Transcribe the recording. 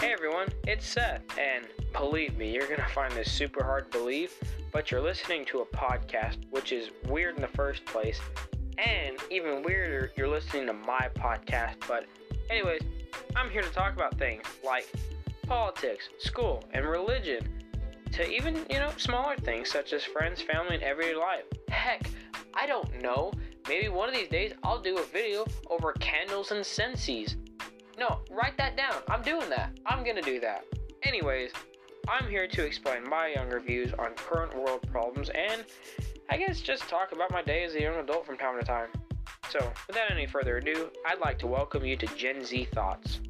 Hey everyone, it's Seth, and believe me, you're gonna find this super hard to believe, but you're listening to a podcast, which is weird in the first place, and even weirder, you're listening to my podcast. But, anyways, I'm here to talk about things like politics, school, and religion, to even, you know, smaller things such as friends, family, and everyday life. Heck, I don't know. Maybe one of these days I'll do a video over candles and senses. No, write that down. I'm doing that. I'm gonna do that. Anyways, I'm here to explain my younger views on current world problems and I guess just talk about my day as a young adult from time to time. So, without any further ado, I'd like to welcome you to Gen Z Thoughts.